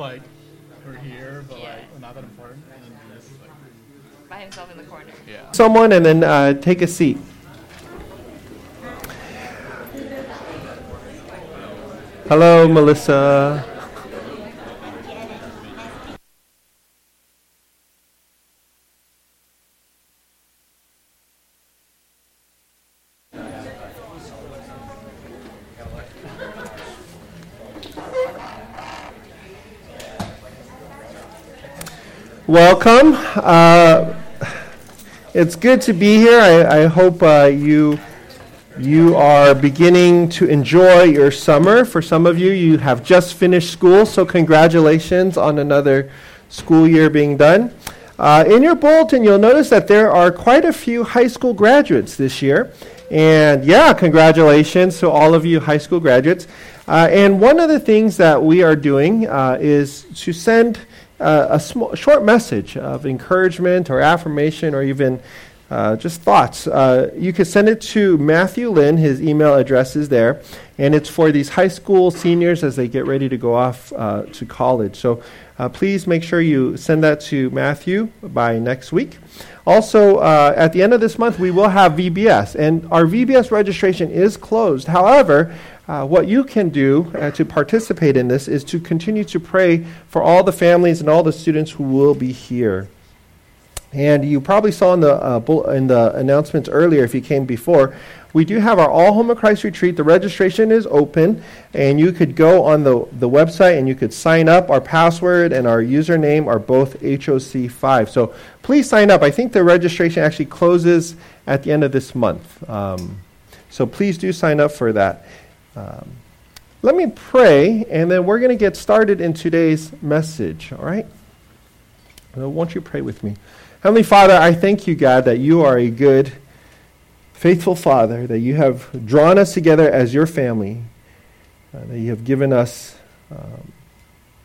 like we're here, but Yeah. like not that important. And then just like, by himself in the corner. yeah. someone and then uh, take a seat. Hello, Melissa. Welcome. Uh, it's good to be here. I, I hope uh, you you are beginning to enjoy your summer. For some of you, you have just finished school, so congratulations on another school year being done. Uh, in your bulletin, you'll notice that there are quite a few high school graduates this year. And yeah, congratulations to all of you high school graduates. Uh, and one of the things that we are doing uh, is to send uh, a small, short message of encouragement or affirmation or even uh, just thoughts. Uh, you can send it to Matthew Lynn. His email address is there. And it's for these high school seniors as they get ready to go off uh, to college. So uh, please make sure you send that to Matthew by next week. Also, uh, at the end of this month, we will have VBS. And our VBS registration is closed. However, uh, what you can do uh, to participate in this is to continue to pray for all the families and all the students who will be here. And you probably saw in the uh, bull- in the announcements earlier, if you came before, we do have our All Home of Christ retreat. The registration is open, and you could go on the, the website and you could sign up. Our password and our username are both HOC5. So please sign up. I think the registration actually closes at the end of this month. Um, so please do sign up for that. Um, let me pray, and then we're going to get started in today's message, all right? Won't you pray with me? Heavenly Father, I thank you, God, that you are a good, faithful Father, that you have drawn us together as your family, uh, that you have given us um,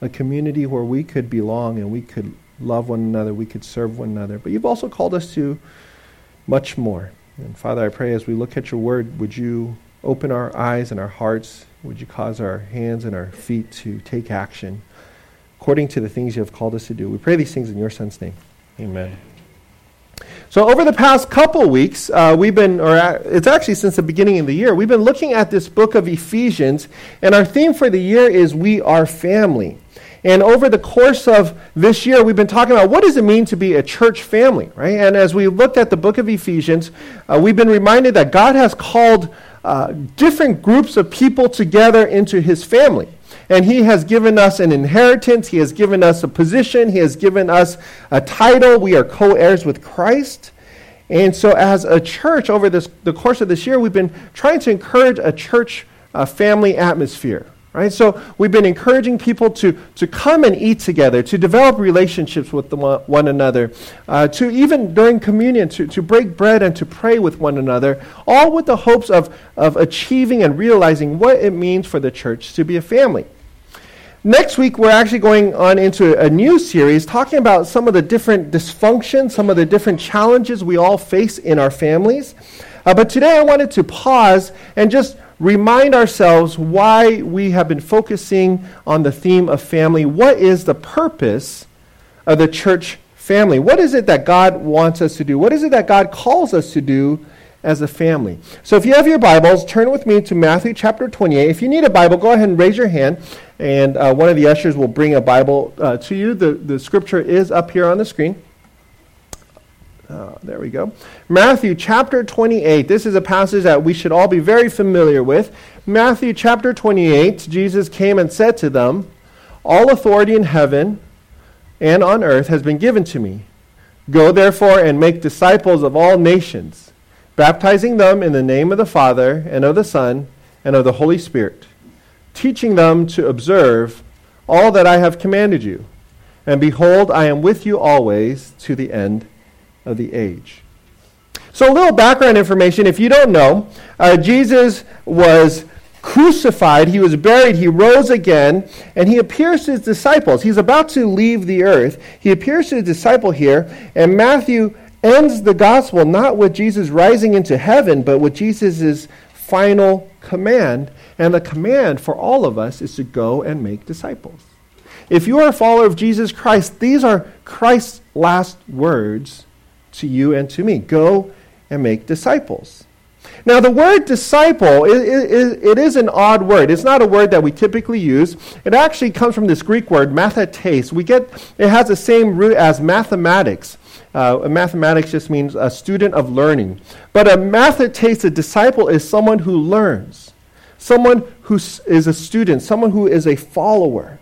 a community where we could belong and we could love one another, we could serve one another. But you've also called us to much more. And Father, I pray as we look at your word, would you open our eyes and our hearts? Would you cause our hands and our feet to take action according to the things you have called us to do? We pray these things in your Son's name. Amen. So, over the past couple weeks, uh, we've been, or uh, it's actually since the beginning of the year, we've been looking at this book of Ephesians, and our theme for the year is We Are Family. And over the course of this year, we've been talking about what does it mean to be a church family, right? And as we looked at the book of Ephesians, uh, we've been reminded that God has called uh, different groups of people together into his family. And he has given us an inheritance, he has given us a position, he has given us a title. We are co heirs with Christ. And so, as a church, over this, the course of this year, we've been trying to encourage a church uh, family atmosphere. Right? So we've been encouraging people to, to come and eat together, to develop relationships with one, one another, uh, to even during communion, to, to break bread and to pray with one another, all with the hopes of, of achieving and realizing what it means for the church to be a family. Next week, we're actually going on into a new series talking about some of the different dysfunctions, some of the different challenges we all face in our families. Uh, but today, I wanted to pause and just remind ourselves why we have been focusing on the theme of family. What is the purpose of the church family? What is it that God wants us to do? What is it that God calls us to do as a family? So if you have your Bibles, turn with me to Matthew chapter 28. If you need a Bible, go ahead and raise your hand, and uh, one of the ushers will bring a Bible uh, to you. The, the scripture is up here on the screen. Uh, there we go. Matthew chapter 28. This is a passage that we should all be very familiar with. Matthew chapter 28, Jesus came and said to them, All authority in heaven and on earth has been given to me. Go therefore and make disciples of all nations, baptizing them in the name of the Father and of the Son and of the Holy Spirit, teaching them to observe all that I have commanded you. And behold, I am with you always to the end of the age. So, a little background information if you don't know, uh, Jesus was crucified, he was buried, he rose again, and he appears to his disciples. He's about to leave the earth. He appears to his disciple here, and Matthew ends the gospel not with Jesus rising into heaven, but with Jesus' final command. And the command for all of us is to go and make disciples. If you are a follower of Jesus Christ, these are Christ's last words to you and to me Go and make disciples. Now, the word disciple, it, it, it is an odd word. It's not a word that we typically use. It actually comes from this Greek word, mathetes. We get, it has the same root as mathematics. Uh, mathematics just means a student of learning. But a mathetes, a disciple, is someone who learns, someone who is a student, someone who is a follower.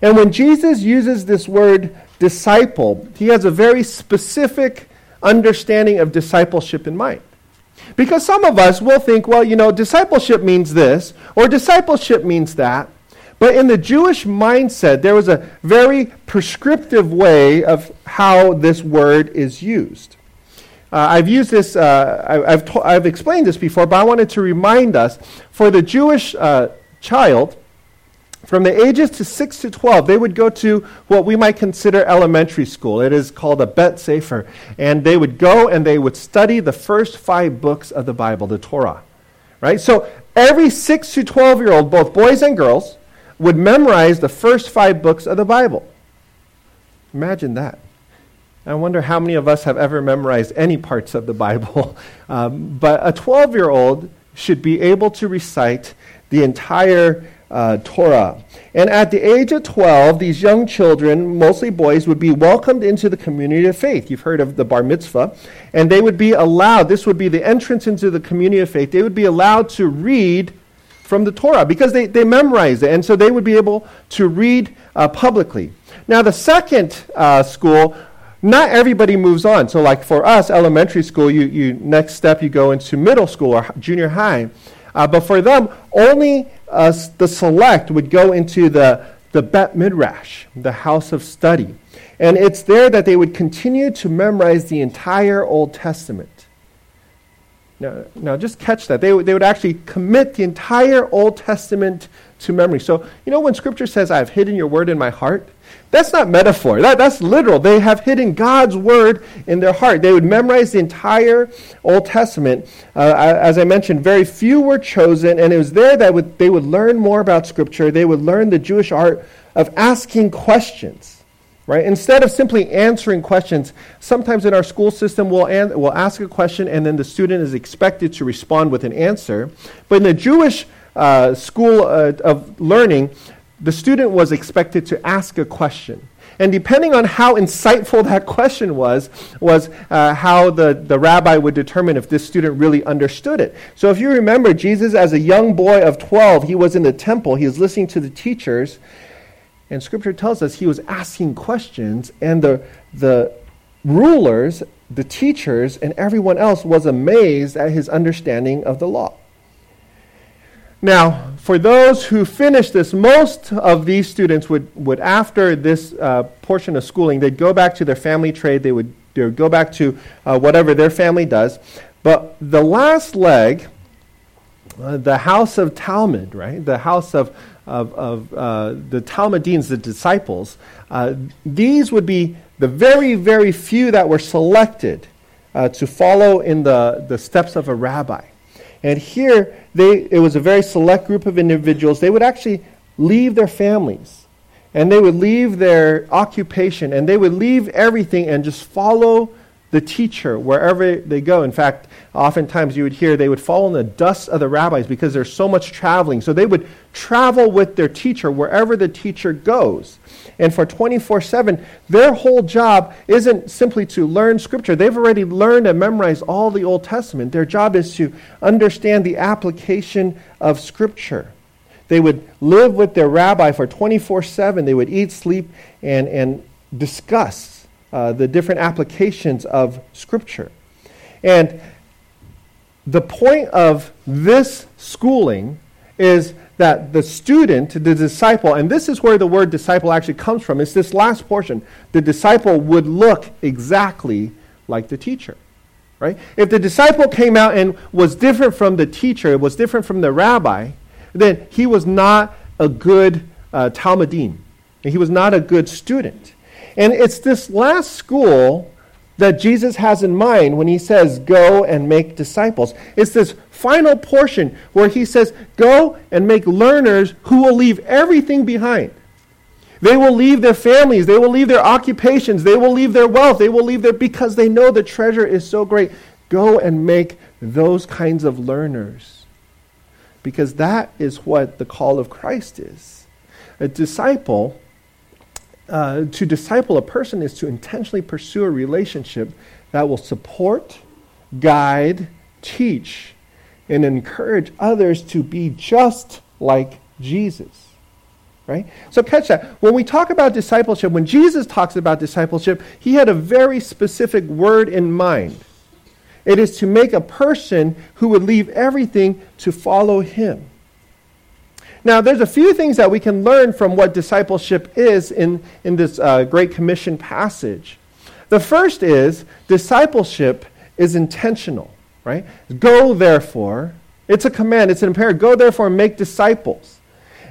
And when Jesus uses this word disciple, he has a very specific understanding of discipleship in mind. Because some of us will think, well, you know, discipleship means this, or discipleship means that. But in the Jewish mindset, there was a very prescriptive way of how this word is used. Uh, I've used this, uh, I, have to- I've explained this before, but I wanted to remind us for the Jewish uh, child, from the ages to 6 to 12, they would go to what we might consider elementary school. It is called a Bet Sefer. And they would go and they would study the first five books of the Bible, the Torah. Right? So every 6 to 12 year old, both boys and girls, would memorize the first five books of the Bible. Imagine that. I wonder how many of us have ever memorized any parts of the Bible. Um, but a 12 year old should be able to recite the entire uh, Torah. And at the age of 12, these young children, mostly boys, would be welcomed into the community of faith. You've heard of the bar mitzvah. And they would be allowed, this would be the entrance into the community of faith, they would be allowed to read from the Torah because they, they memorized it. And so they would be able to read uh, publicly. Now, the second uh, school, not everybody moves on. So, like for us, elementary school, you, you next step, you go into middle school or junior high. Uh, but for them, only uh, the select would go into the, the Bet Midrash, the house of study. And it's there that they would continue to memorize the entire Old Testament. Now, now just catch that. They, they would actually commit the entire Old Testament to memory. So, you know, when Scripture says, I've hidden your word in my heart, that's not metaphor. That, that's literal. They have hidden God's word in their heart. They would memorize the entire Old Testament. Uh, as I mentioned, very few were chosen, and it was there that would, they would learn more about Scripture. They would learn the Jewish art of asking questions. Right? Instead of simply answering questions, sometimes in our school system we'll, an- we'll ask a question and then the student is expected to respond with an answer. But in the Jewish uh, school uh, of learning, the student was expected to ask a question. And depending on how insightful that question was, was uh, how the, the rabbi would determine if this student really understood it. So if you remember, Jesus, as a young boy of 12, he was in the temple, he was listening to the teachers, and scripture tells us he was asking questions, and the, the rulers, the teachers, and everyone else was amazed at his understanding of the law. Now, for those who finish this, most of these students would, would after this uh, portion of schooling, they'd go back to their family trade, they would, they would go back to uh, whatever their family does. But the last leg, uh, the house of Talmud, right? The house of, of, of uh, the Talmudines, the disciples, uh, these would be the very, very few that were selected uh, to follow in the, the steps of a rabbi. And here, they, it was a very select group of individuals. They would actually leave their families and they would leave their occupation and they would leave everything and just follow the teacher wherever they go. In fact, oftentimes you would hear they would fall in the dust of the rabbis because there's so much traveling. So they would travel with their teacher wherever the teacher goes. And for 24 7, their whole job isn't simply to learn Scripture. They've already learned and memorized all the Old Testament. Their job is to understand the application of Scripture. They would live with their rabbi for 24 7. They would eat, sleep, and, and discuss uh, the different applications of Scripture. And the point of this schooling is that the student, the disciple, and this is where the word disciple actually comes from, it's this last portion. The disciple would look exactly like the teacher. Right? If the disciple came out and was different from the teacher, was different from the rabbi, then he was not a good uh, Talmudim. And he was not a good student. And it's this last school that Jesus has in mind when he says, Go and make disciples. It's this final portion where he says, Go and make learners who will leave everything behind. They will leave their families. They will leave their occupations. They will leave their wealth. They will leave their, because they know the treasure is so great. Go and make those kinds of learners. Because that is what the call of Christ is. A disciple, uh, to disciple a person is to intentionally pursue a relationship that will support, guide, teach, and encourage others to be just like Jesus. Right? So catch that. When we talk about discipleship, when Jesus talks about discipleship, he had a very specific word in mind. It is to make a person who would leave everything to follow him. Now, there's a few things that we can learn from what discipleship is in, in this uh, Great Commission passage. The first is discipleship is intentional, right? Go, therefore. It's a command, it's an imperative. Go, therefore, and make disciples.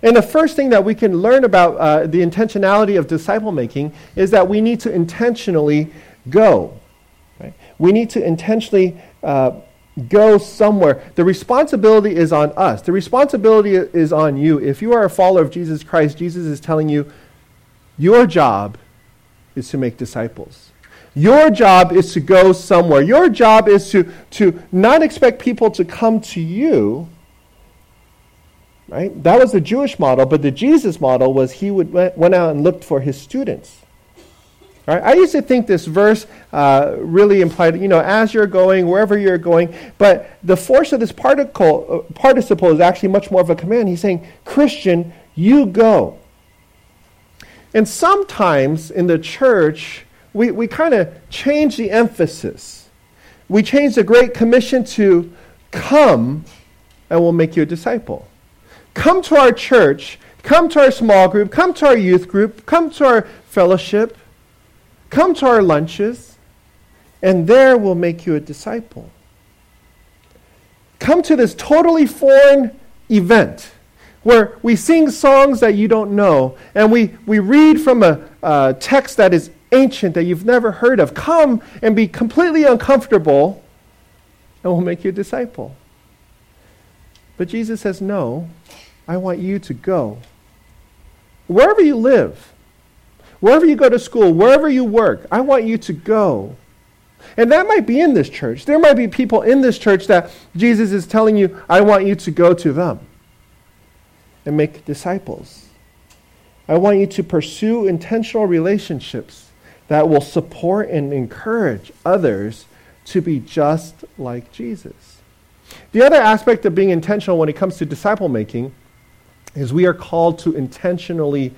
And the first thing that we can learn about uh, the intentionality of disciple making is that we need to intentionally go. Right? We need to intentionally uh, go somewhere. The responsibility is on us, the responsibility is on you. If you are a follower of Jesus Christ, Jesus is telling you your job is to make disciples. Your job is to go somewhere. Your job is to, to not expect people to come to you, Right? That was the Jewish model, but the Jesus model was he would went out and looked for his students. Right? I used to think this verse uh, really implied, you know, as you're going, wherever you're going, but the force of this particle, uh, participle is actually much more of a command. He's saying, Christian, you go. And sometimes in the church, we, we kind of change the emphasis. We change the Great Commission to come and we'll make you a disciple come to our church, come to our small group, come to our youth group, come to our fellowship, come to our lunches, and there we'll make you a disciple. Come to this totally foreign event where we sing songs that you don't know and we, we read from a, a text that is ancient that you've never heard of. Come and be completely uncomfortable, and we'll make you a disciple. But Jesus says, No, I want you to go. Wherever you live, wherever you go to school, wherever you work, I want you to go. And that might be in this church. There might be people in this church that Jesus is telling you, I want you to go to them and make disciples. I want you to pursue intentional relationships that will support and encourage others to be just like Jesus. The other aspect of being intentional when it comes to disciple making is we are called to intentionally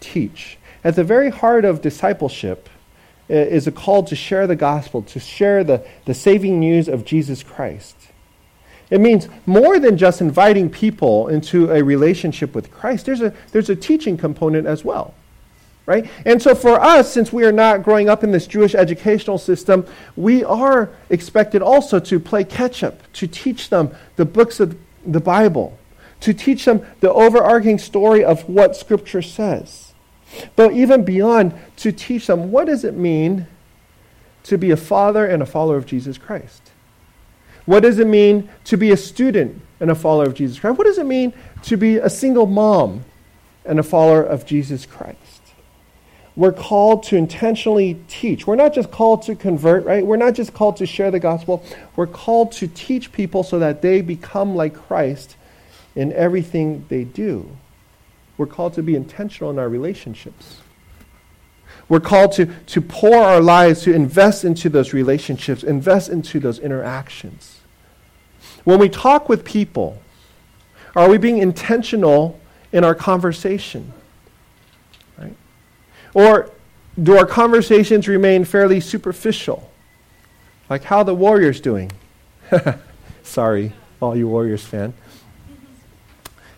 teach. At the very heart of discipleship is a call to share the gospel, to share the, the saving news of Jesus Christ. It means more than just inviting people into a relationship with Christ. There's a, there's a teaching component as well. Right? And so for us, since we are not growing up in this Jewish educational system, we are expected also to play catch up, to teach them the books of the Bible, to teach them the overarching story of what Scripture says. But even beyond, to teach them what does it mean to be a father and a follower of Jesus Christ? What does it mean to be a student and a follower of Jesus Christ? What does it mean to be a single mom and a follower of Jesus Christ? We're called to intentionally teach. We're not just called to convert, right? We're not just called to share the gospel. We're called to teach people so that they become like Christ in everything they do. We're called to be intentional in our relationships. We're called to, to pour our lives, to invest into those relationships, invest into those interactions. When we talk with people, are we being intentional in our conversation? Right? Or do our conversations remain fairly superficial? Like how the Warriors doing? Sorry, all you Warriors fan.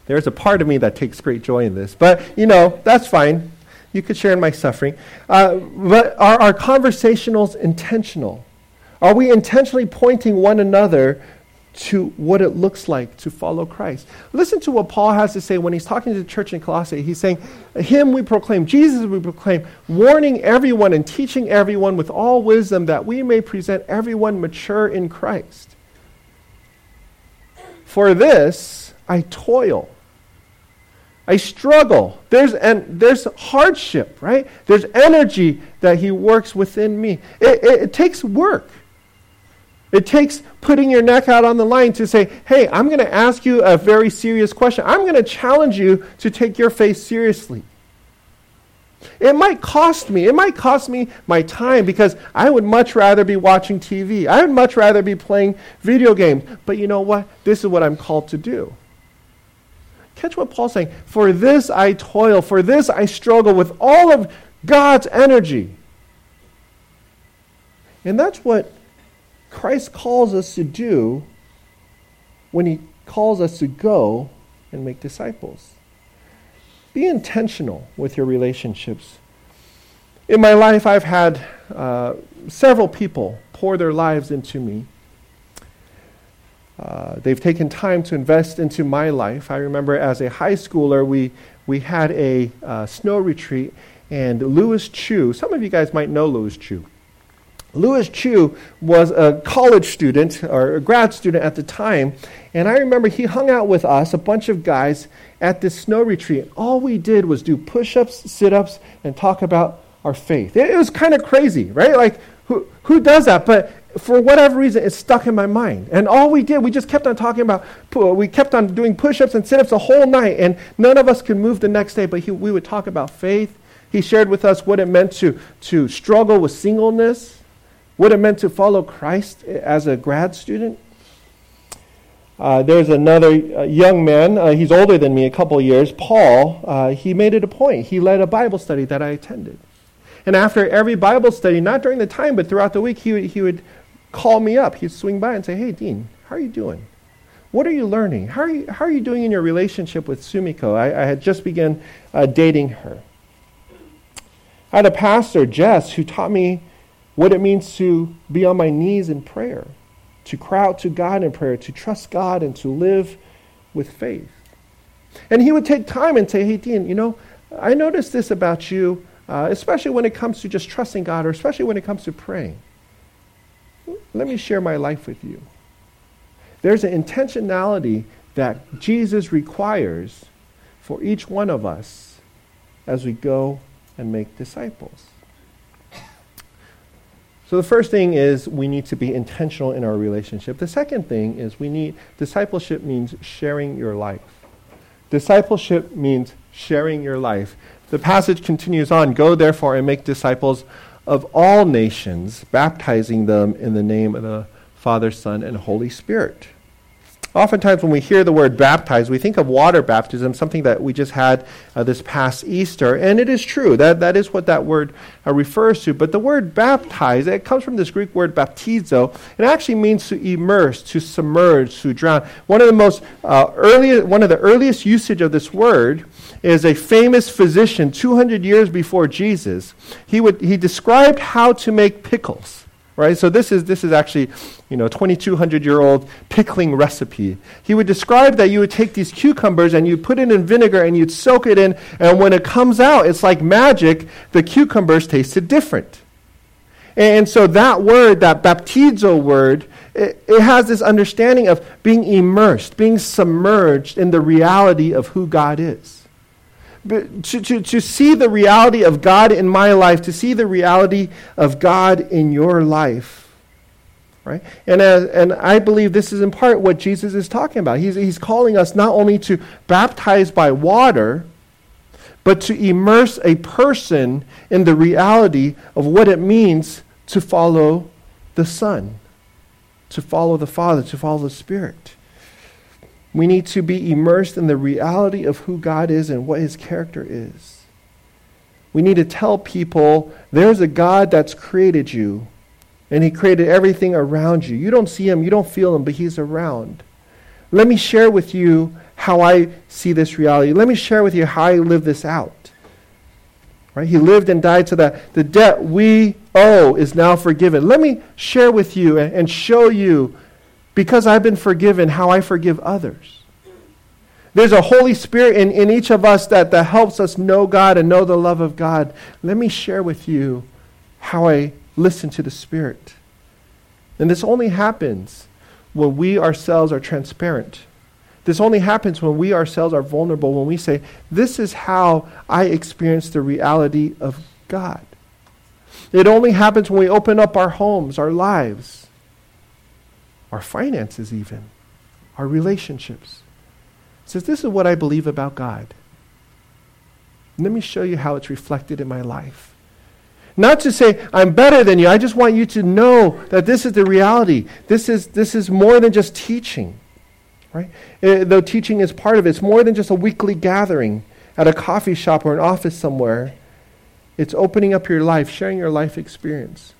There's a part of me that takes great joy in this. But, you know, that's fine. You could share in my suffering. Uh, but are our conversationals intentional? Are we intentionally pointing one another to what it looks like to follow Christ? Listen to what Paul has to say when he's talking to the church in Colossae. He's saying, Him we proclaim, Jesus we proclaim, warning everyone and teaching everyone with all wisdom that we may present everyone mature in Christ. For this I toil I struggle. There's, and there's hardship, right? There's energy that He works within me. It, it, it takes work. It takes putting your neck out on the line to say, hey, I'm going to ask you a very serious question. I'm going to challenge you to take your faith seriously. It might cost me. It might cost me my time because I would much rather be watching TV. I would much rather be playing video games. But you know what? This is what I'm called to do. Catch what Paul's saying. For this I toil, for this I struggle with all of God's energy. And that's what Christ calls us to do when he calls us to go and make disciples. Be intentional with your relationships. In my life, I've had uh, several people pour their lives into me. Uh, they've taken time to invest into my life. I remember as a high schooler, we, we had a uh, snow retreat, and Louis Chu, some of you guys might know Louis Chu. Louis Chu was a college student or a grad student at the time, and I remember he hung out with us, a bunch of guys, at this snow retreat. All we did was do push ups, sit ups, and talk about our faith. It, was kind of crazy, right? Like, who, who does that? But for whatever reason, it stuck in my mind. And all we did, we just kept on talking about, we kept on doing push ups and sit ups the whole night, and none of us could move the next day, but he, we would talk about faith. He shared with us what it meant to, to struggle with singleness what it meant to follow Christ as a grad student. Uh, there's another uh, young man, uh, he's older than me a couple years, Paul. Uh, he made it a point. He led a Bible study that I attended. And after every Bible study, not during the time, but throughout the week, he he would call me up. He'd swing by and say, Hey, Dean, how are you doing? What are you learning? How are you, how are you doing in your relationship with Sumiko? I, I had just begun uh, dating her. I had a pastor, Jess, who taught me what it means to be on my knees in prayer, to cry out to God in prayer, to trust God, and to live with faith. And he would take time and say, Hey, Dean, you know, I noticed this about you, uh, especially when it comes to just trusting God, or especially when it comes to praying. Let me share my life with you. There's an intentionality that Jesus requires for each one of us as we go and make disciples. So the first thing is we need to be intentional in our relationship. The second thing is we need discipleship means sharing your life. Discipleship means sharing your life. The passage continues on Go therefore and make disciples of all nations, baptizing them in the name of the Father, Son, and Holy Spirit. Oftentimes, when we hear the word baptize, we think of water baptism, something that we just had uh, this past Easter. And it is true, that, that is what that word uh, refers to. But the word baptize, it comes from this Greek word baptizo. It actually means to immerse, to submerge, to drown. One of the most uh, early, one of the earliest usage of this word is a famous physician 200 years before Jesus. He, would, he described how to make pickles right? So this is, this is actually, you know, 2,200 year old pickling recipe. He would describe that you would take these cucumbers and you'd put it in vinegar and you'd soak it in, and when it comes out, it's like magic. The cucumbers tasted different. And so that word, that baptizo word, it, it has this understanding of being immersed, being submerged in the reality of who God is to, to, to see the reality of God in my life, to see the reality of God in your life. Right? And, as, and I believe this is in part what Jesus is talking about. He's, he's calling us not only to baptize by water, but to immerse a person in the reality of what it means to follow the Son, to follow the Father, to follow the Spirit. We need to be immersed in the reality of who God is and what his character is. We need to tell people there's a God that's created you, and he created everything around you. You don't see him, you don't feel him, but he's around. Let me share with you how I see this reality. Let me share with you how I live this out. Right? He lived and died so that the debt we owe is now forgiven. Let me share with you and, and show you because I've been forgiven, how I forgive others. There's a Holy Spirit in, in each of us that, that helps us know God and know the love of God. Let me share with you how I listen to the Spirit. And this only happens when we ourselves are transparent This only happens when we ourselves are vulnerable, when we say, This is how I experience the reality of God. It only happens when we open up our homes, our lives, our finances, even, our relationships. Says, This is what I believe about God. Let me show you how it's reflected in my life. Not to say I'm better than you. I just want you to know that this is the reality. This is, this is more than just teaching. Right? It, though teaching is part of it, it's more than just a weekly gathering at a coffee shop or an office somewhere. It's opening up your life, sharing your life experience,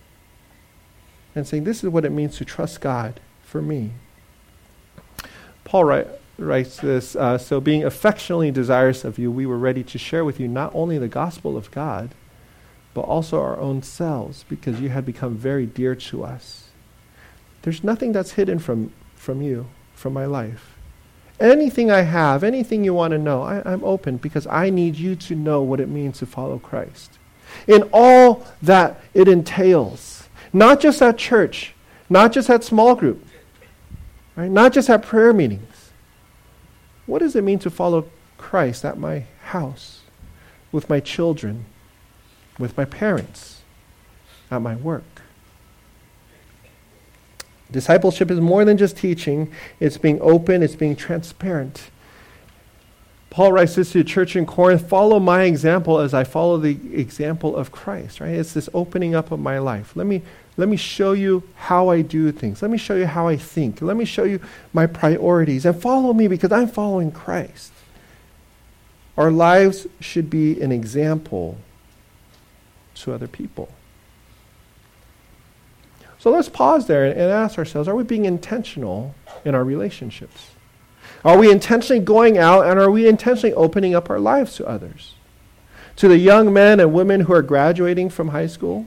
and saying, This is what it means to trust God for me. Paul write, writes this uh, So, being affectionately desirous of you, we were ready to share with you not only the gospel of God but also our own selves, because you had become very dear to us. There's nothing that's hidden from, from you, from my life. Anything I have, anything you want to know, I, I'm open because I need you to know what it means to follow Christ. In all that it entails, not just at church, not just at small group, right? not just at prayer meetings. What does it mean to follow Christ at my house, with my children, with my parents, at my work. Discipleship is more than just teaching, it's being open, it's being transparent. Paul writes this to the church in Corinth follow my example as I follow the example of Christ, right? It's this opening up of my life. Let me, let me show you how I do things. Let me show you how I think. Let me show you my priorities. And follow me because I'm following Christ. Our lives should be an example to other people. So let's pause there and ask ourselves are we being intentional in our relationships? Are we intentionally going out and are we intentionally opening up our lives to others? To the young men and women who are graduating from high school?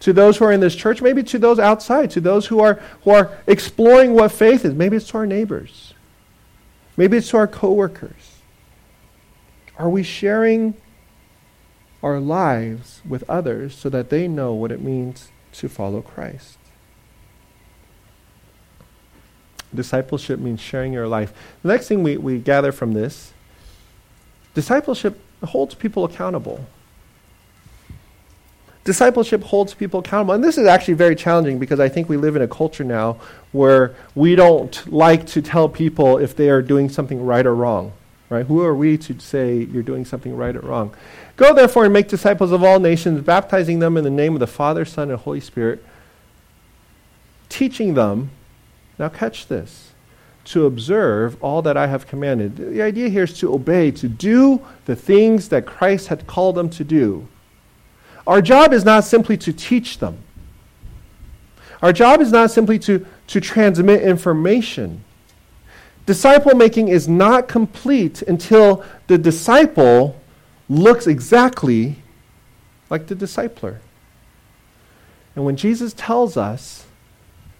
To those who are in this church? Maybe to those outside? To those who are, who are exploring what faith is? Maybe it's to our neighbors. Maybe it's to our coworkers. Are we sharing our lives with others so that they know what it means to follow Christ. Discipleship means sharing your life. The next thing we, we gather from this discipleship holds people accountable. Discipleship holds people accountable. And this is actually very challenging because I think we live in a culture now where we don't like to tell people if they are doing something right or wrong. Right? Who are we to say you're doing something right or wrong? Go therefore and make disciples of all nations, baptizing them in the name of the Father, Son, and Holy Spirit, teaching them, now catch this, to observe all that I have commanded. The idea here is to obey, to do the things that Christ had called them to do. Our job is not simply to teach them. Our job is not simply to, to transmit information. Disciple making is not complete until the disciple looks exactly like the discipler. And when Jesus tells us,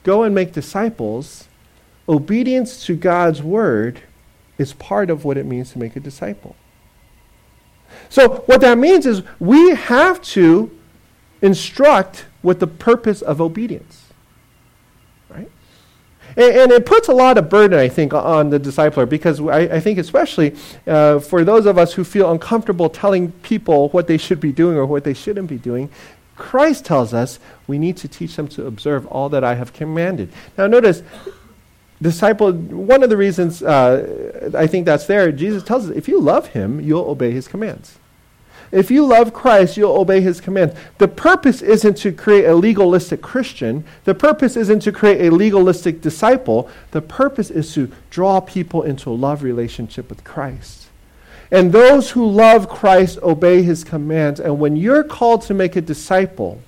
go and make disciples, obedience to God's word is part of what it means to make a disciple. So, what that means is we have to instruct with the purpose of obedience. And, and, it puts a lot of burden, I think, on the discipler because I, I think, especially uh, for those of us who feel uncomfortable telling people what they should be doing or what they shouldn't be doing, Christ tells us we need to teach them to observe all that I have commanded. Now, notice, disciple, one of the reasons uh, I think that's there, Jesus tells us if you love him, you'll obey his commands. If you love Christ, you'll obey his commands. The purpose isn't to create a legalistic Christian. The purpose isn't to create a legalistic disciple. The purpose is to draw people into a love relationship with Christ. And those who love Christ obey his commands. And when you're called to make a disciple,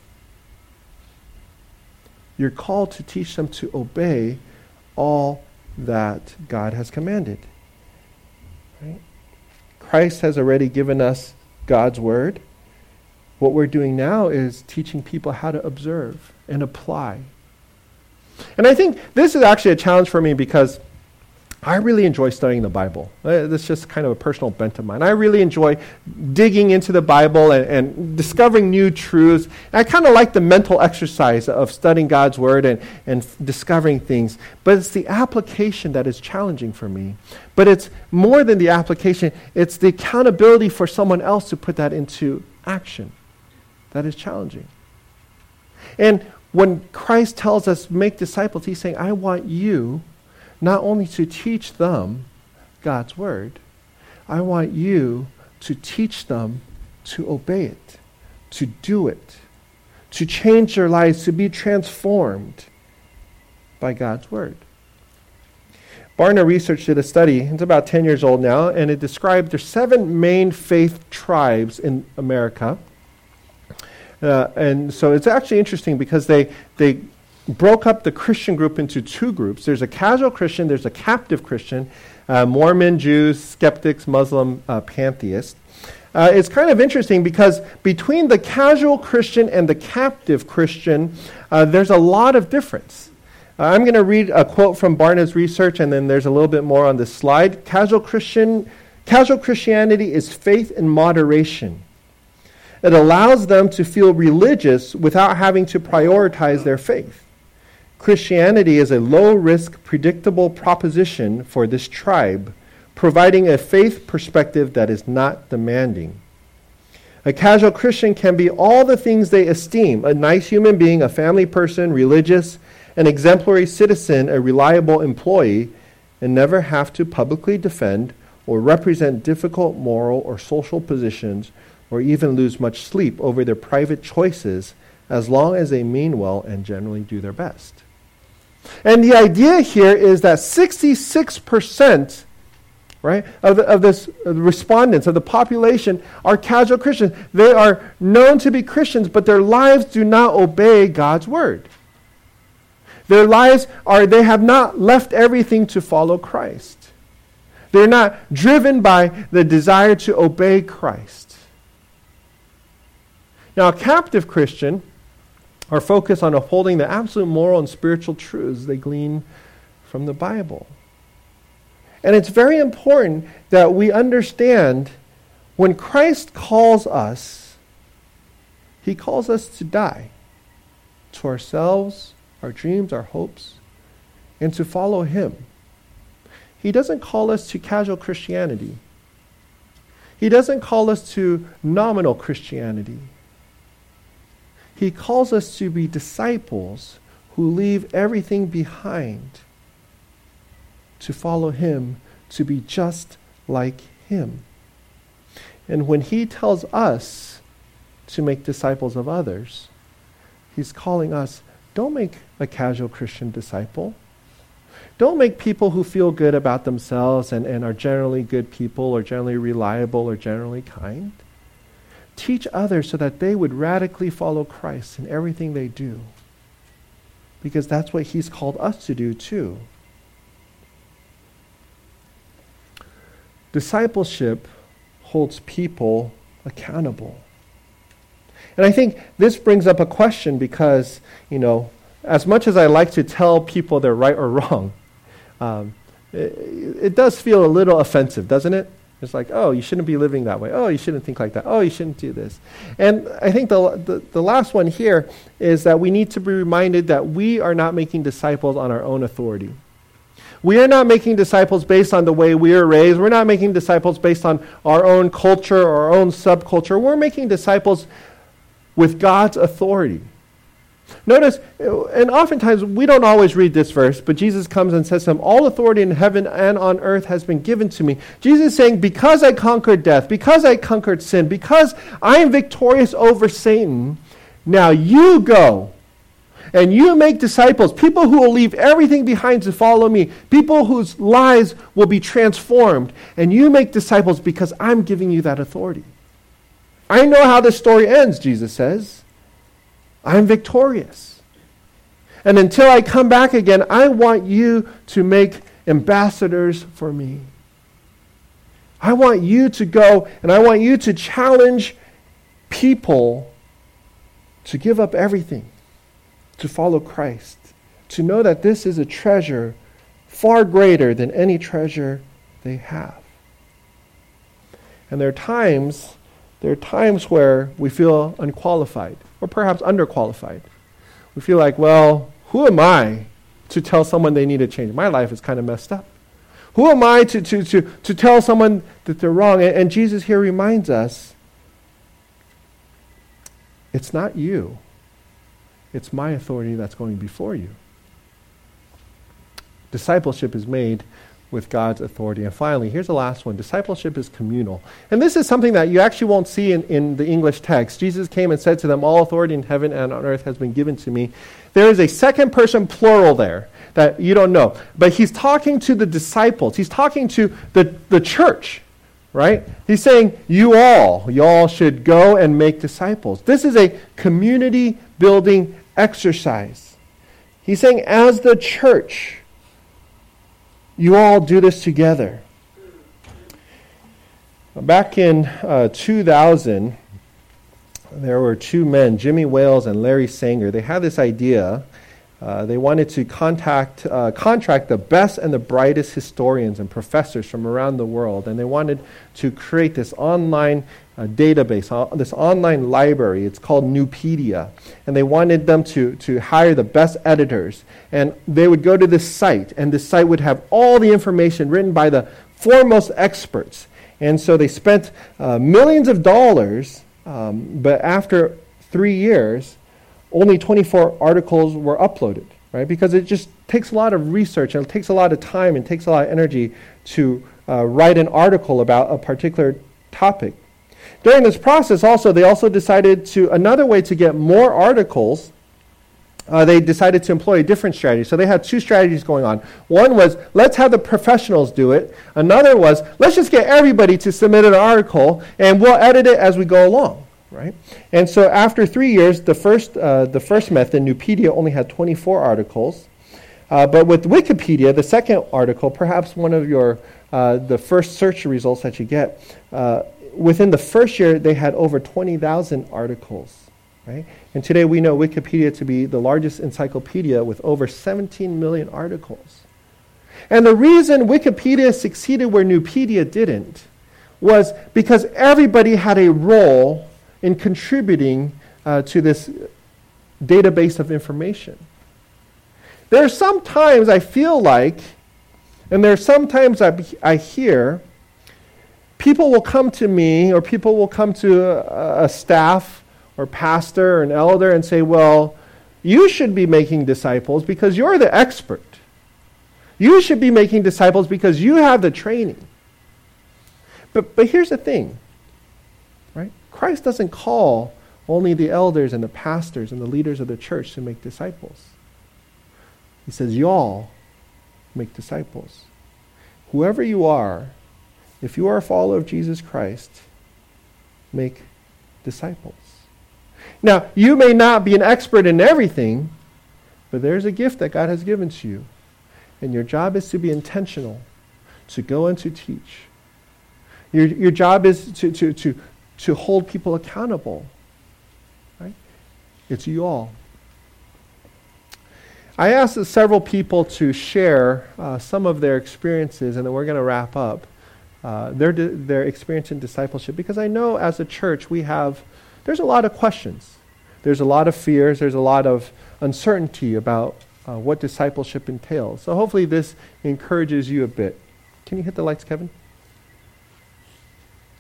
you're called to teach them to obey all that God has commanded. Right? Christ has already given us God's Word. What we're doing now is teaching people how to observe and apply. And I think this is actually a challenge for me because I really enjoy studying the Bible. Uh, That's just kind of a personal bent of mine. I really enjoy digging into the Bible and, and discovering new truths. I kind of like the mental exercise of studying God's Word and, and discovering things. But it's the application that is challenging for me. But it's more than the application, it's the accountability for someone else to put that into action that is challenging. And when Christ tells us make disciples, he's saying, I want you not only to teach them God's word, I want you to teach them to obey it, to do it, to change their lives, to be transformed by God's word. Barna Research did a study, it's about 10 years old now, and it described there's seven main faith tribes in America. Uh, and so it's actually interesting because they, they broke up the Christian group into two groups. There's a casual Christian, there's a captive Christian, uh, Mormon, Jews, skeptics, Muslim, uh, pantheists. Uh, it's kind of interesting because between the casual Christian and the captive Christian, uh, there's a lot of difference. Uh, I'm going to read a quote from Barna's research, and then there's a little bit more on this slide. Casual Christian, casual Christianity is faith in moderation. It allows them to feel religious without having to prioritize their faith. Christianity is a low risk, predictable proposition for this tribe, providing a faith perspective that is not demanding. A casual Christian can be all the things they esteem a nice human being, a family person, religious, an exemplary citizen, a reliable employee, and never have to publicly defend or represent difficult moral or social positions or even lose much sleep over their private choices as long as they mean well and generally do their best. And the idea here is that 66% right, of, the, of this respondents of the population are casual Christians. They are known to be Christians, but their lives do not obey God's word. Their lives are, they have not left everything to follow Christ. They're not driven by the desire to obey Christ. Now, a captive Christian are focused on upholding the absolute moral and spiritual truths they glean from the Bible. And it's very important that we understand when Christ calls us, he calls us to die to ourselves, our dreams, our hopes, and to follow him. He doesn't call us to casual Christianity. He doesn't call us to nominal Christianity. He calls us to be disciples who leave everything behind to follow Him, to be just like Him. And when He tells us to make disciples of others, He's calling us don't make a casual Christian disciple. Don't make people who feel good about themselves and, and are generally good people or generally reliable or generally kind. Teach others so that they would radically follow Christ in everything they do. Because that's what He's called us to do too. Discipleship holds people accountable. And I think this brings up a question because, you know, as much as I like to tell people they're right or wrong, um, it, it does feel a little offensive, doesn't it? It's like, oh, you shouldn't be living that way. Oh, you shouldn't think like that. Oh, you shouldn't do this. And I think the, the, the, last one here is that we need to be reminded that we are not making disciples on our own authority. We are not making disciples based on the way we are raised. We're not making disciples based on our own culture or our own subculture. We're making disciples with God's authority. Notice, and oftentimes we don't always read this verse, but Jesus comes and says to them, All authority in heaven and on earth has been given to me. Jesus is saying, Because I conquered death, because I conquered sin, because I am victorious over Satan, now you go and you make disciples, people who will leave everything behind to follow me, people whose lives will be transformed. And you make disciples because I'm giving you that authority. I know how the story ends, Jesus says. I'm victorious. And until I come back again, I want you to make ambassadors for me. I want you to go and I want you to challenge people to give up everything, to follow Christ, to know that this is a treasure far greater than any treasure they have. And there are times, there are times where we feel unqualified or perhaps underqualified. We feel like, well, who am I to tell someone they need to change? My life is kind of messed up. Who am I to, to, to, to tell someone that they're wrong? And, and Jesus here reminds us it's not you, it's my authority that's going before you. Discipleship is made with God's authority. And finally, here's the last one discipleship is communal. And this is something that you actually won't see in, in the English text. Jesus came and said to them, All authority in heaven and on earth has been given to me. There is a second person plural there that you don't know. But he's talking to the disciples, he's talking to the, the church. Right? He's saying, You all, you all should go and make disciples. This is a community building exercise. He's saying, as the church, you all do this together. Back in uh, 2000, there were two men, Jimmy Wales and Larry Sanger. They had this idea. Uh, they wanted to contact, uh, contract the best and the brightest historians and professors from around the world, and they wanted to create this online uh, database, uh, this online library. It's called Nupedia. And they wanted them to, to hire the best editors. And they would go to this site, and this site would have all the information written by the foremost experts. And so they spent uh, millions of dollars, um, but after three years, only 24 articles were uploaded, right? Because it just takes a lot of research and it takes a lot of time and takes a lot of energy to uh, write an article about a particular topic. During this process, also, they also decided to, another way to get more articles, uh, they decided to employ a different strategy. So they had two strategies going on. One was, let's have the professionals do it. Another was, let's just get everybody to submit an article and we'll edit it as we go along. Right? And so after three years, the first, uh, the first method, Nupedia, only had 24 articles. Uh, but with Wikipedia, the second article, perhaps one of your, uh, the first search results that you get, uh, within the first year, they had over 20,000 articles. Right? And today we know Wikipedia to be the largest encyclopedia with over 17 million articles. And the reason Wikipedia succeeded where Nupedia didn't was because everybody had a role in contributing uh, to this database of information. There are some times I feel like, and there are some times I, I hear, people will come to me or people will come to a, a staff or pastor or an elder and say, Well, you should be making disciples because you're the expert. You should be making disciples because you have the training. But, but here's the thing, right? Christ doesn't call only the elders and the pastors and the leaders of the church to make disciples. He says, Y'all make disciples. Whoever you are, if you are a follower of Jesus Christ, make disciples. Now, you may not be an expert in everything, but there's a gift that God has given to you. And your job is to be intentional, to go and to teach. Your, your job is to, to, to, to hold people accountable. Right? It's you all. I asked several people to share uh, some of their experiences, and then we're going to wrap up uh, their, their experience in discipleship because I know as a church we have, there's a lot of questions. There's a lot of fears. There's a lot of uncertainty about uh, what discipleship entails. So hopefully this encourages you a bit. Can you hit the lights, Kevin?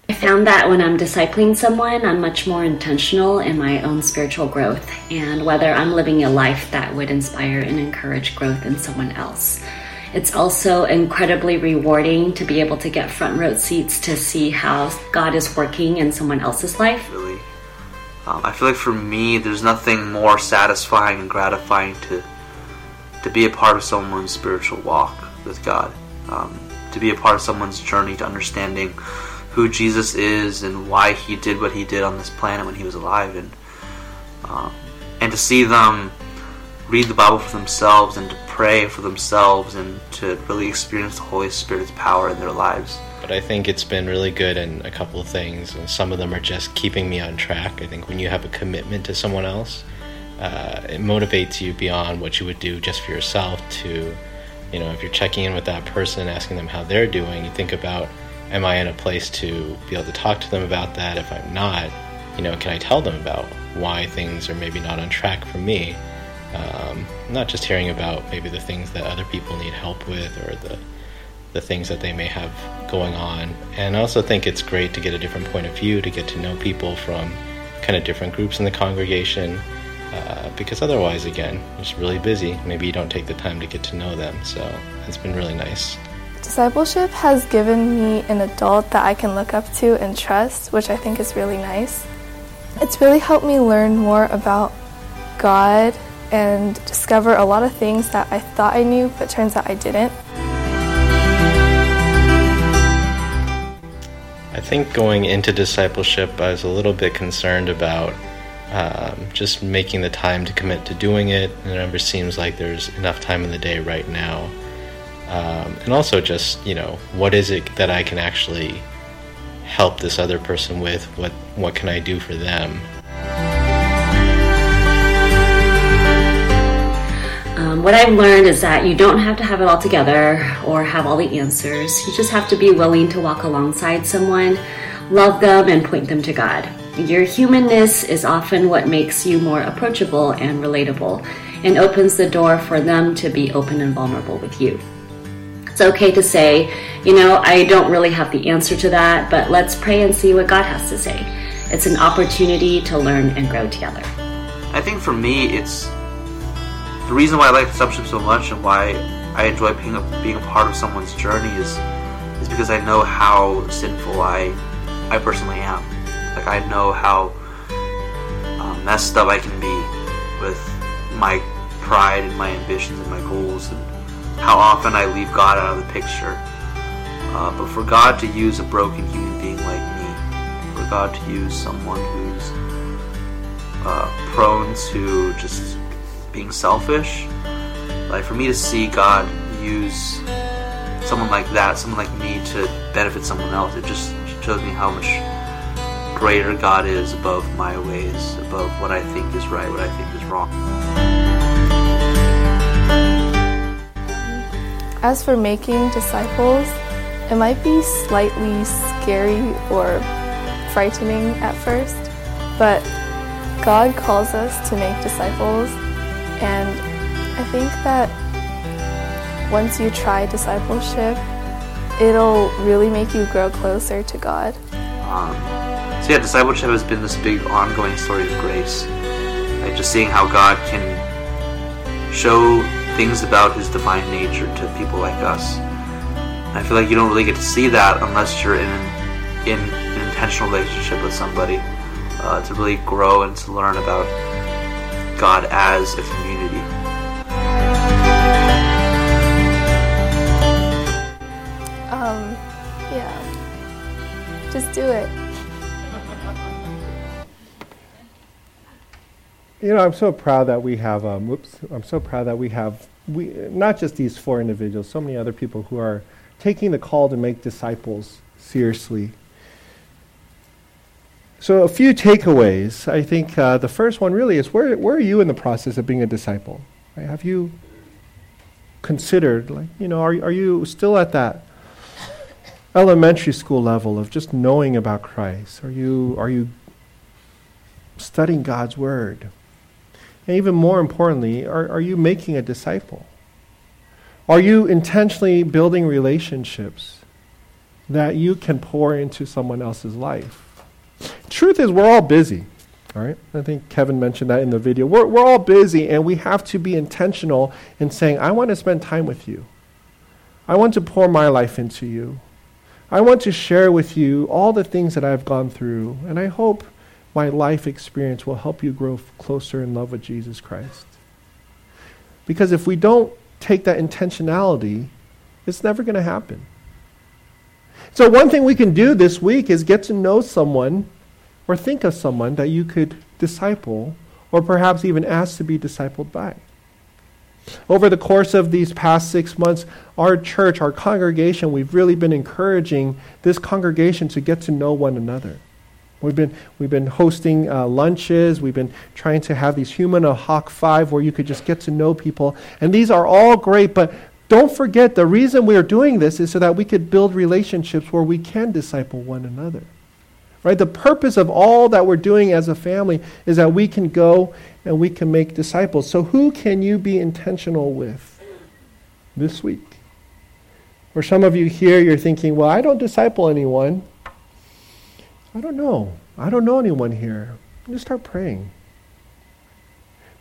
I found that when I'm discipling someone, I'm much more intentional in my own spiritual growth and whether I'm living a life that would inspire and encourage growth in someone else. It's also incredibly rewarding to be able to get front row seats to see how God is working in someone else's life. Really, um, I feel like for me, there's nothing more satisfying and gratifying to to be a part of someone's spiritual walk with God, um, to be a part of someone's journey to understanding who Jesus is and why He did what He did on this planet when He was alive, and um, and to see them read the Bible for themselves and to pray for themselves and to really experience the Holy Spirit's power in their lives. But I think it's been really good in a couple of things, and some of them are just keeping me on track. I think when you have a commitment to someone else, uh, it motivates you beyond what you would do just for yourself to You know, if you're checking in with that person, asking them how they're doing, you think about, am I in a place to be able to talk to them about that? If I'm not, you know, can I tell them about why things are maybe not on track for me? Um, not just hearing about maybe the things that other people need help with or the the things that they may have going on. And I also think it's great to get a different point of view, to get to know people from kind of different groups in the congregation, uh, because otherwise, again, it's really busy. Maybe you don't take the time to get to know them. So it's been really nice. Discipleship has given me an adult that I can look up to and trust, which I think is really nice. It's really helped me learn more about God and discover a lot of things that I thought I knew, but turns out I didn't. I think going into discipleship, I was a little bit concerned about um, just making the time to commit to doing it. And it never seems like there's enough time in the day right now. Um, and also, just you know, what is it that I can actually help this other person with? What what can I do for them? What I've learned is that you don't have to have it all together or have all the answers. You just have to be willing to walk alongside someone, love them, and point them to God. Your humanness is often what makes you more approachable and relatable and opens the door for them to be open and vulnerable with you. It's okay to say, you know, I don't really have the answer to that, but let's pray and see what God has to say. It's an opportunity to learn and grow together. I think for me, it's the reason why I like discipleship so much and why I enjoy being a, being a part of someone's journey is is because I know how sinful I I personally am. Like I know how um, messed up I can be with my pride and my ambitions and my goals and how often I leave God out of the picture. Uh, but for God to use a broken human being like me, for God to use someone who's uh, prone to just being selfish, like for me to see God use someone like that, someone like me to benefit someone else, it just shows me how much greater God is above my ways, above what I think is right, what I think is wrong. As for making disciples, it might be slightly scary or frightening at first, but God calls us to make disciples, and I think that once you try discipleship, it'll really make you grow closer to God. Um, so yeah, discipleship has been this big ongoing story of grace. Like just seeing how God can show things about His divine nature to people like us. And I feel like you don't really get to see that unless you're in an, in an intentional relationship with somebody uh, to really grow and to learn about God as a community. Um, yeah. Just do it. You know, I'm so proud that we have. Um, whoops! I'm so proud that we have. We not just these four individuals, so many other people who are taking the call to make disciples seriously. So, a few takeaways. I think uh, the first one really is where where are you in the process of being a disciple? Right? Have you considered, like, you know, are are you still at that elementary school level of just knowing about Christ? Are you are you studying God's word? And even more importantly, are, are you making a disciple? Are you intentionally building relationships that you can pour into someone else's life? Truth is, we're all busy. All right? I think Kevin mentioned that in the video. We're, we're all busy, and we have to be intentional in saying, I want to spend time with you. I want to pour my life into you. I want to share with you all the things that I've gone through, and I hope my life experience will help you grow f- closer in love with Jesus Christ. Because if we don't take that intentionality, it's never going to happen. So, one thing we can do this week is get to know someone or think of someone that you could disciple or perhaps even ask to be discipled by. Over the course of these past six months, our church, our congregation, we've really been encouraging this congregation to get to know one another. We've been, we've been hosting uh, lunches. We've been trying to have these human a Hawk 5 where you could just get to know people. And these are all great, but Don't forget the reason we are doing this is so that we could build relationships where we can disciple one another. Right? The purpose of all that we're doing as a family is that we can go and we can make disciples. So, who can you be intentional with this week? Or some of you here, you're thinking, well, I don't disciple anyone. I don't know. I don't know anyone here. Just start praying.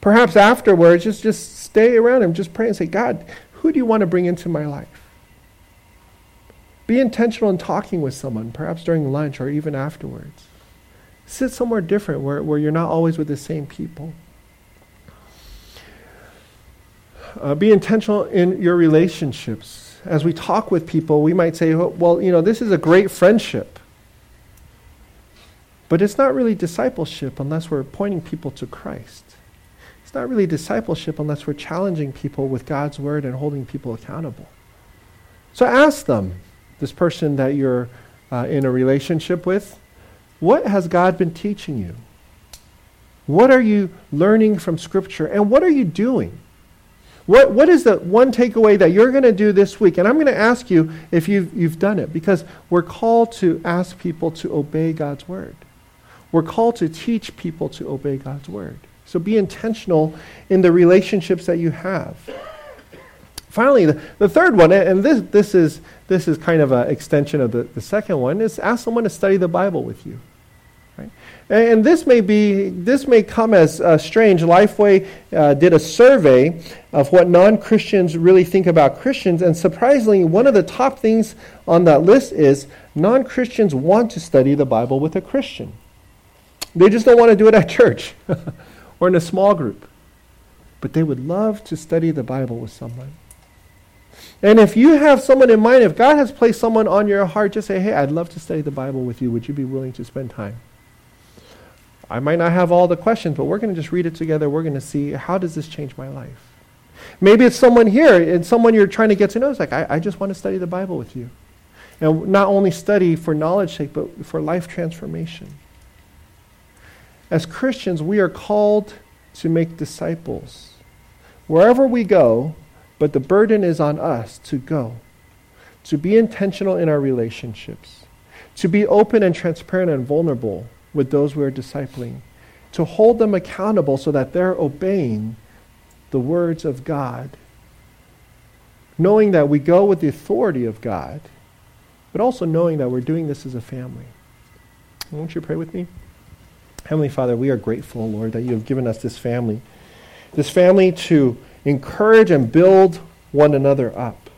Perhaps afterwards, just, just stay around and just pray and say, God, who do you want to bring into my life? Be intentional in talking with someone, perhaps during lunch or even afterwards. Sit somewhere different where, where you're not always with the same people. Uh, be intentional in your relationships. As we talk with people, we might say, well, you know, this is a great friendship. But it's not really discipleship unless we're pointing people to Christ. It's not really discipleship unless we're challenging people with God's word and holding people accountable. So ask them, this person that you're uh, in a relationship with, what has God been teaching you? What are you learning from Scripture? And what are you doing? What, what is the one takeaway that you're going to do this week? And I'm going to ask you if you've, you've done it, because we're called to ask people to obey God's word. We're called to teach people to obey God's word. So be intentional in the relationships that you have. Finally, the, the third one, and this, this, is, this is kind of an extension of the, the second one, is ask someone to study the Bible with you. Right? And this may be this may come as uh, strange. Lifeway uh, did a survey of what non-Christians really think about Christians, and surprisingly, one of the top things on that list is non-Christians want to study the Bible with a Christian. They just don't want to do it at church. or in a small group. But they would love to study the Bible with someone. And if you have someone in mind, if God has placed someone on your heart, just say, hey, I'd love to study the Bible with you. Would you be willing to spend time? I might not have all the questions, but we're going to just read it together. We're going to see how does this change my life? Maybe it's someone here, and someone you're trying to get to know. It's like, I, I just want to study the Bible with you. And not only study for knowledge sake, but for life transformation. As Christians, we are called to make disciples. Wherever we go, but the burden is on us to go, to be intentional in our relationships, to be open and transparent and vulnerable with those we are discipling, to hold them accountable so that they're obeying the words of God, knowing that we go with the authority of God, but also knowing that we're doing this as a family. Won't you pray with me? Heavenly Father, we are grateful, Lord, that you have given us this family. This family to encourage and build one another up.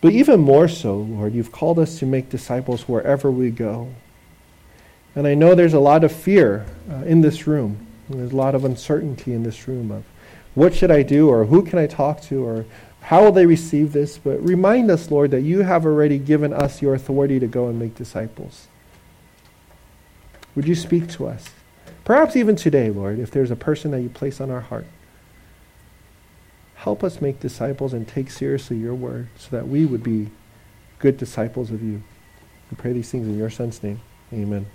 But even more so, Lord, you've called us to make disciples wherever we go. And I know there's a lot of fear uh, in this room. There's a lot of uncertainty in this room of what should I do or who can I talk to or how will they receive this? But remind us, Lord, that you have already given us your authority to go and make disciples. Would you speak to us? Perhaps even today, Lord, if there's a person that you place on our heart. Help us make disciples and take seriously your word so that we would be good disciples of you. We pray these things in your son's name. Amen.